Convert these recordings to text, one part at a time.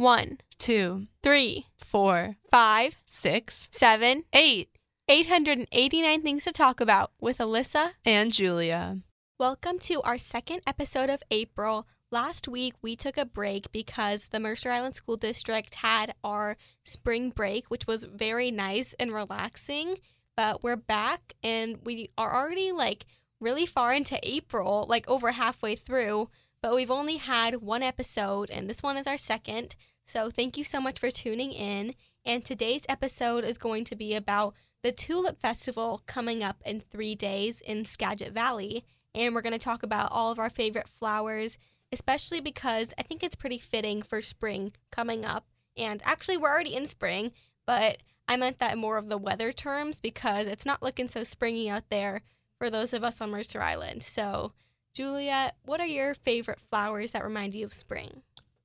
One, two, three, four, five, six, seven, eight, 889 things to talk about with Alyssa. and Julia. Welcome to our second episode of April. Last week, we took a break because the Mercer Island School District had our spring break, which was very nice and relaxing. But we're back and we are already like really far into April, like over halfway through. But we've only had one episode, and this one is our second. So thank you so much for tuning in. And today's episode is going to be about the Tulip Festival coming up in three days in Skagit Valley. And we're going to talk about all of our favorite flowers, especially because I think it's pretty fitting for spring coming up. And actually, we're already in spring, but I meant that more of the weather terms because it's not looking so springy out there for those of us on Mercer Island. So, Julia, what are your favorite flowers that remind you of spring?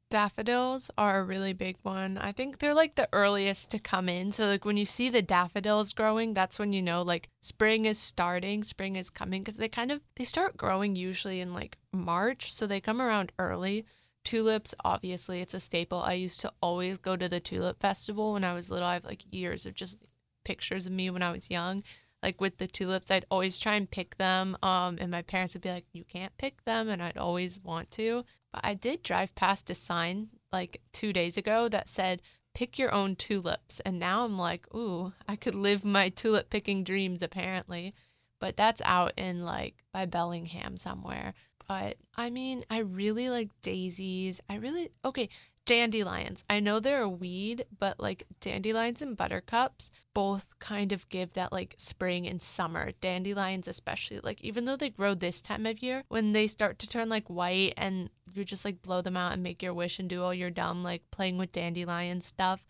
Daffodils are a really big one. I think they're like the earliest to come in. So like when you see the daffodils growing, that's when you know like spring is starting, spring is coming because they kind of they start growing usually in like March, so they come around early. Tulips, obviously, it's a staple. I used to always go to the tulip festival when I was little. I have like years of just pictures of me when I was young. Like with the tulips, I'd always try and pick them. Um, and my parents would be like, "You can't pick them," and I'd always want to. But I did drive past a sign like two days ago that said, pick your own tulips. And now I'm like, ooh, I could live my tulip picking dreams apparently. But that's out in like by Bellingham somewhere. But I mean, I really like daisies. I really, okay, dandelions. I know they're a weed, but like dandelions and buttercups both kind of give that like spring and summer. Dandelions, especially, like even though they grow this time of year, when they start to turn like white and you just like blow them out and make your wish and do all your dumb like playing with dandelion stuff,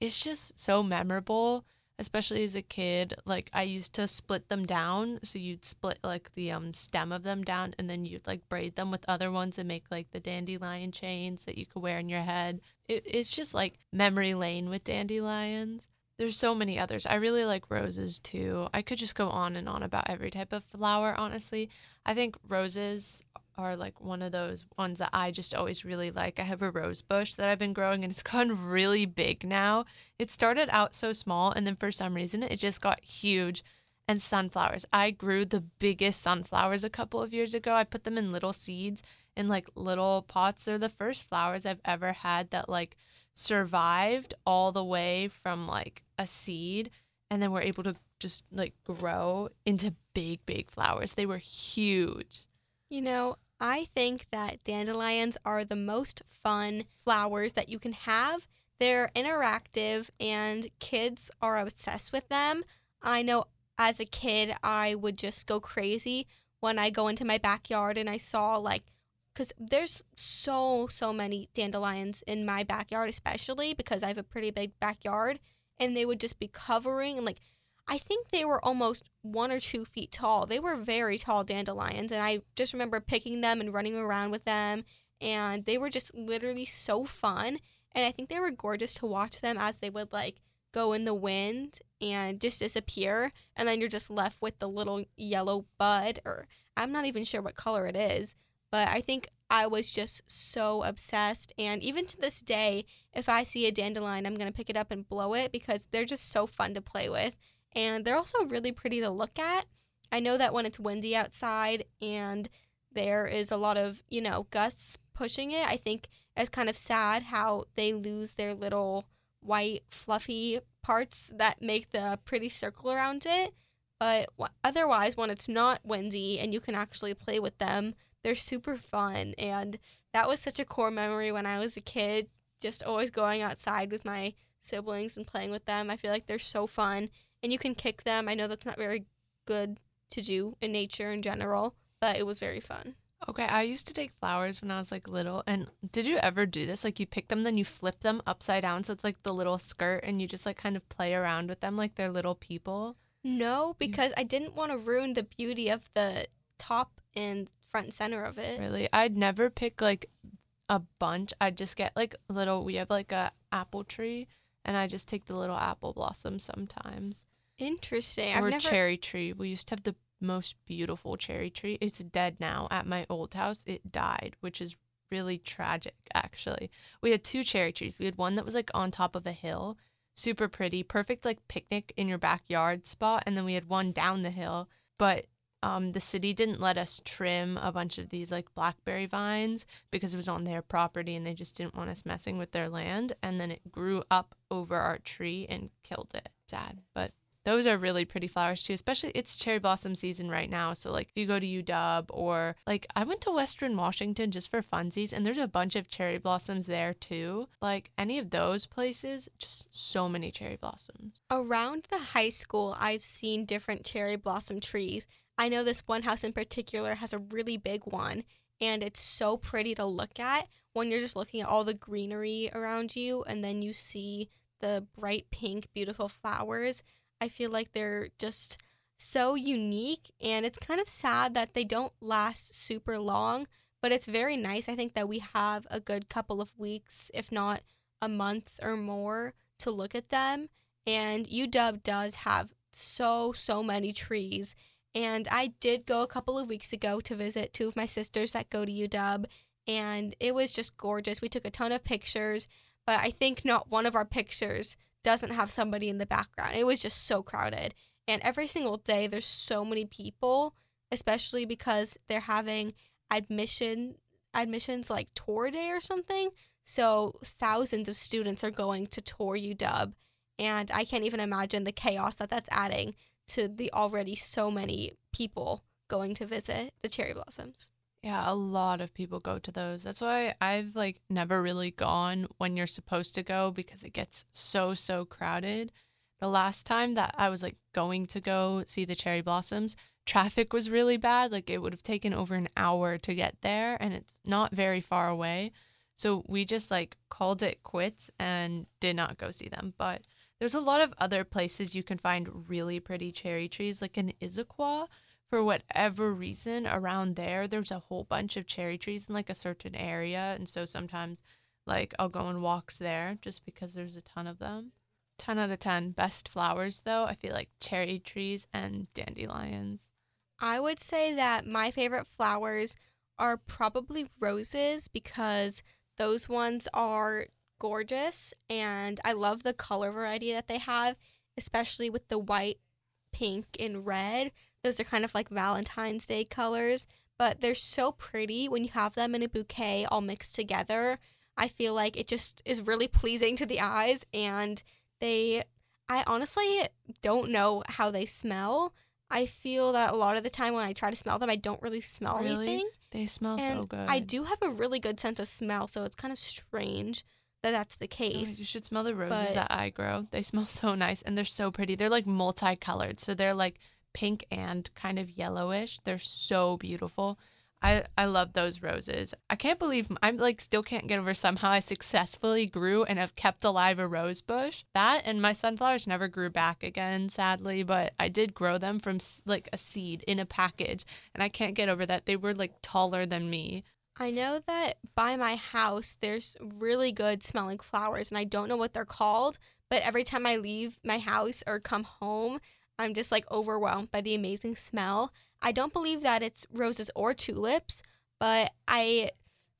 it's just so memorable especially as a kid like i used to split them down. So you'd split like the um stem of them down and then you'd like braid them with other ones and make like the dandelion chains that you could wear in your head. It, it's just like memory lane with dandelions. There's so many others. I really like roses too. I could just go on and on about every type of flower honestly. I think roses are like one of those ones that I just always really like. I have a rose bush that I've been growing and it's gotten really big now. It started out so small and then for some reason it just got huge. And sunflowers. I grew the biggest sunflowers a couple of years ago. I put them in little seeds in like little pots. They're the first flowers I've ever had that like survived all the way from like a seed and then were able to just like grow into big, big flowers. They were huge. You know, I think that dandelions are the most fun flowers that you can have. They're interactive and kids are obsessed with them. I know as a kid, I would just go crazy when I go into my backyard and I saw like because there's so so many dandelions in my backyard especially because i have a pretty big backyard and they would just be covering and like i think they were almost one or two feet tall they were very tall dandelions and i just remember picking them and running around with them and they were just literally so fun and i think they were gorgeous to watch them as they would like go in the wind and just disappear and then you're just left with the little yellow bud or i'm not even sure what color it is but I think I was just so obsessed. And even to this day, if I see a dandelion, I'm going to pick it up and blow it because they're just so fun to play with. And they're also really pretty to look at. I know that when it's windy outside and there is a lot of, you know, gusts pushing it, I think it's kind of sad how they lose their little white, fluffy parts that make the pretty circle around it. But otherwise, when it's not windy and you can actually play with them, they're super fun. And that was such a core memory when I was a kid, just always going outside with my siblings and playing with them. I feel like they're so fun. And you can kick them. I know that's not very good to do in nature in general, but it was very fun. Okay, I used to take flowers when I was like little. And did you ever do this? Like you pick them, then you flip them upside down. So it's like the little skirt, and you just like kind of play around with them like they're little people. No, because I didn't want to ruin the beauty of the top and front and center of it. Really? I'd never pick like a bunch. I'd just get like little we have like a apple tree and I just take the little apple blossoms sometimes. Interesting. Or never cherry tree. We used to have the most beautiful cherry tree. It's dead now at my old house. It died, which is really tragic, actually. We had two cherry trees. We had one that was like on top of a hill, super pretty, perfect like picnic in your backyard spot. And then we had one down the hill, but um, the city didn't let us trim a bunch of these like blackberry vines because it was on their property and they just didn't want us messing with their land. And then it grew up over our tree and killed it. Sad, but those are really pretty flowers too, especially it's cherry blossom season right now. So like if you go to UW or like I went to Western Washington just for funsies and there's a bunch of cherry blossoms there too. Like any of those places, just so many cherry blossoms. Around the high school, I've seen different cherry blossom trees. I know this one house in particular has a really big one and it's so pretty to look at when you're just looking at all the greenery around you and then you see the bright pink beautiful flowers I feel like they're just so unique and it's kind of sad that they don't last super long, but it's very nice. I think that we have a good couple of weeks, if not a month or more, to look at them. And UW does have so, so many trees. And I did go a couple of weeks ago to visit two of my sisters that go to UW, and it was just gorgeous. We took a ton of pictures, but I think not one of our pictures doesn't have somebody in the background. It was just so crowded. And every single day there's so many people, especially because they're having admission admissions like tour day or something. So thousands of students are going to tour UW and I can't even imagine the chaos that that's adding to the already so many people going to visit the cherry blossoms. Yeah, a lot of people go to those. That's why I've like never really gone when you're supposed to go because it gets so so crowded. The last time that I was like going to go see the cherry blossoms, traffic was really bad. Like it would have taken over an hour to get there and it's not very far away. So we just like called it quits and did not go see them. But there's a lot of other places you can find really pretty cherry trees like in Issaquah for whatever reason around there there's a whole bunch of cherry trees in like a certain area and so sometimes like I'll go on walks there just because there's a ton of them. 10 out of 10 best flowers though I feel like cherry trees and dandelions. I would say that my favorite flowers are probably roses because those ones are gorgeous and I love the color variety that they have, especially with the white, pink, and red. Those are kind of like Valentine's Day colors, but they're so pretty when you have them in a bouquet all mixed together. I feel like it just is really pleasing to the eyes and they I honestly don't know how they smell. I feel that a lot of the time when I try to smell them, I don't really smell Really? anything. They smell And so good. I do have a really good sense of smell, so it's kind of strange that that's the Oh, case. You should smell the roses but- that I grow. They smell so nice and they're so pretty. They're like multicolored. So they're like pink and kind of yellowish. They're so beautiful. I, I love those roses. I can't believe I'm like still can't get over somehow I successfully grew and have kept alive a rose bush. That and my sunflowers never grew back again, sadly, but I did grow them from like a seed in a package, and I can't get over that. They were like taller than me. I know that by my house there's really good smelling flowers and I don't know what they're called, but every time I leave my house or come home, I'm just like overwhelmed by the amazing smell. I don't believe that it's roses or tulips, but I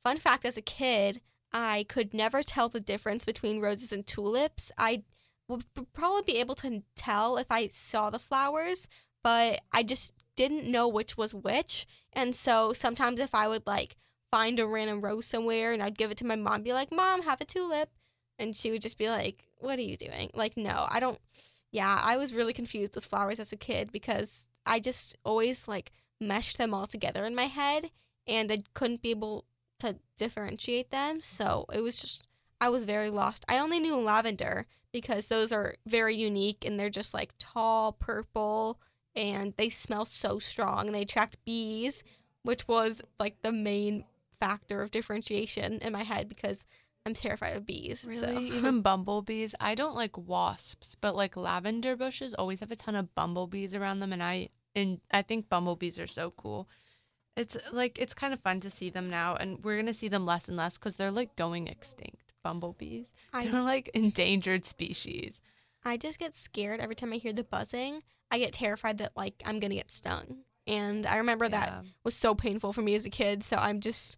fun fact as a kid, I could never tell the difference between roses and tulips. I would probably be able to tell if I saw the flowers, but I just didn't know which was which. And so sometimes if I would like find a random rose somewhere and I'd give it to my mom, be like, Mom, have a tulip. And she would just be like, What are you doing? Like, no, I don't. Yeah, I was really confused with flowers as a kid because I just always like meshed them all together in my head and I couldn't be able to differentiate them. So it was just, I was very lost. I only knew lavender because those are very unique and they're just like tall purple and they smell so strong and they attract bees, which was like the main factor of differentiation in my head because I'm terrified of bees. Really? So. Even bumblebees? I don't like wasps, but like lavender bushes always have a ton of bumblebees around them and I and I think bumblebees are so cool. It's like it's kind of fun to see them now and we're going to see them less and less cuz they're like going extinct. Bumblebees. I They're like endangered species. I just get scared every time I hear the buzzing. I get terrified that like I'm gonna get stung. And I remember that was so painful for me as a kid, so I'm just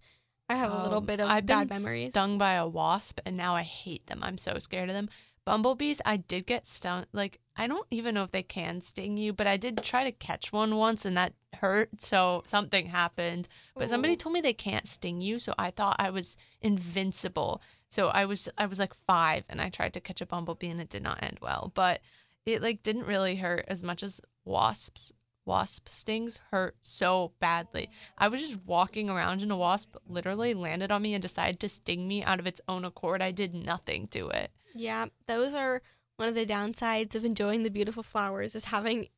I have a little Um, bit of I've bad been memories. stung by a wasp, and now I hate them. I'm so scared of them. Bumblebees, I did get stung. Like I don't even know if they can sting you, but I did try to catch one once, and that hurt. So something happened. But somebody told me they can't sting you, so I thought I was invincible. So I was I was like five, and I tried to catch a bumblebee, and it did not end well. But it like didn't really hurt as much as wasps. Wasp stings hurt so badly. I was just walking around and a wasp literally landed on me and decided to sting me out of its own accord. I did nothing to it. Yeah, those are one of the downsides of enjoying the beautiful flowers is having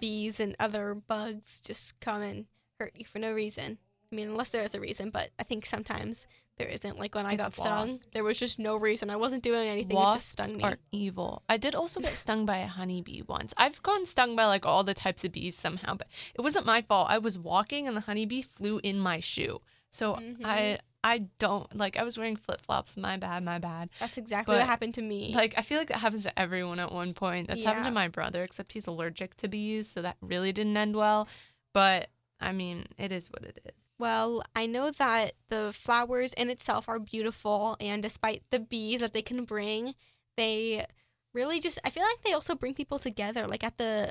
bees and other bugs just come and hurt you for no reason. I mean, unless there is a reason, but I think sometimes there isn't. Like when I It's got stung, wasps. there was just no reason. I wasn't doing anything. it just stung me. are evil. I did also get stung by a honeybee once. I've gotten stung by like all the types of bees somehow, but it wasn't my fault. I was walking and the honeybee flew in my shoe. So Mhm. I I don't like I was wearing flip flops. My bad, my bad. That's exactly But, what happened to me. Like I feel like that happens to everyone at one point. That's happened to my brother, except he's allergic to bees, so that really didn't end well. But I mean, it is what it is. Well, I know that the flowers in itself are beautiful, and despite the bees that they can bring, they really just, I feel like they also bring people together. Like at the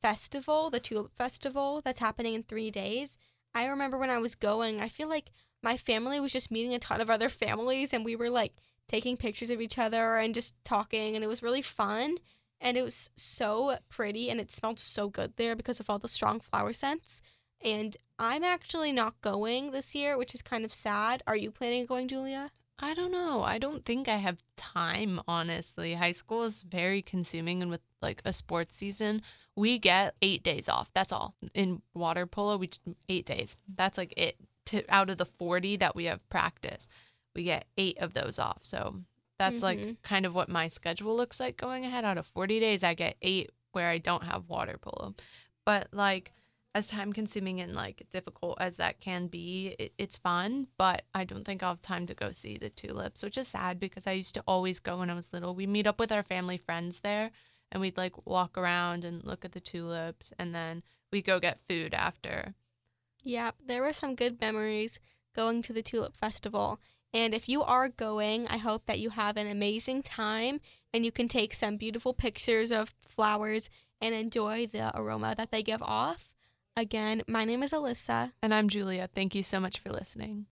festival, the Tulip Festival that's happening in three days, I remember when I was going, I feel like my family was just meeting a ton of other families, and we were like taking pictures of each other and just talking, and it was really fun. And it was so pretty, and it smelled so good there because of all the strong flower scents. And I'm actually not going this year, which is kind of sad. Are you planning on going, Julia? I don't know. I don't think I have time, honestly. High school is very consuming, and with like a sports season, we get eight days off. That's all. In water polo, we eight days. That's like it. To out of the forty that we have practice, we get eight of those off. So that's like Mhm. kind of what my schedule looks like going ahead. Out of forty days, I get eight where I don't have water polo. But like as time consuming and like difficult as that can be, it, it's fun, but I don't think I'll have time to go see the tulips, which is sad because I used to always go when I was little. We meet up with our family friends there and we'd like walk around and look at the tulips and then we go get food after. Yeah, there were some good memories going to the Tulip Festival. And if you are going, I hope that you have an amazing time and you can take some beautiful pictures of flowers and enjoy the aroma that they give off. Again, my name is Alyssa. And I'm Julia. Thank you so much for listening.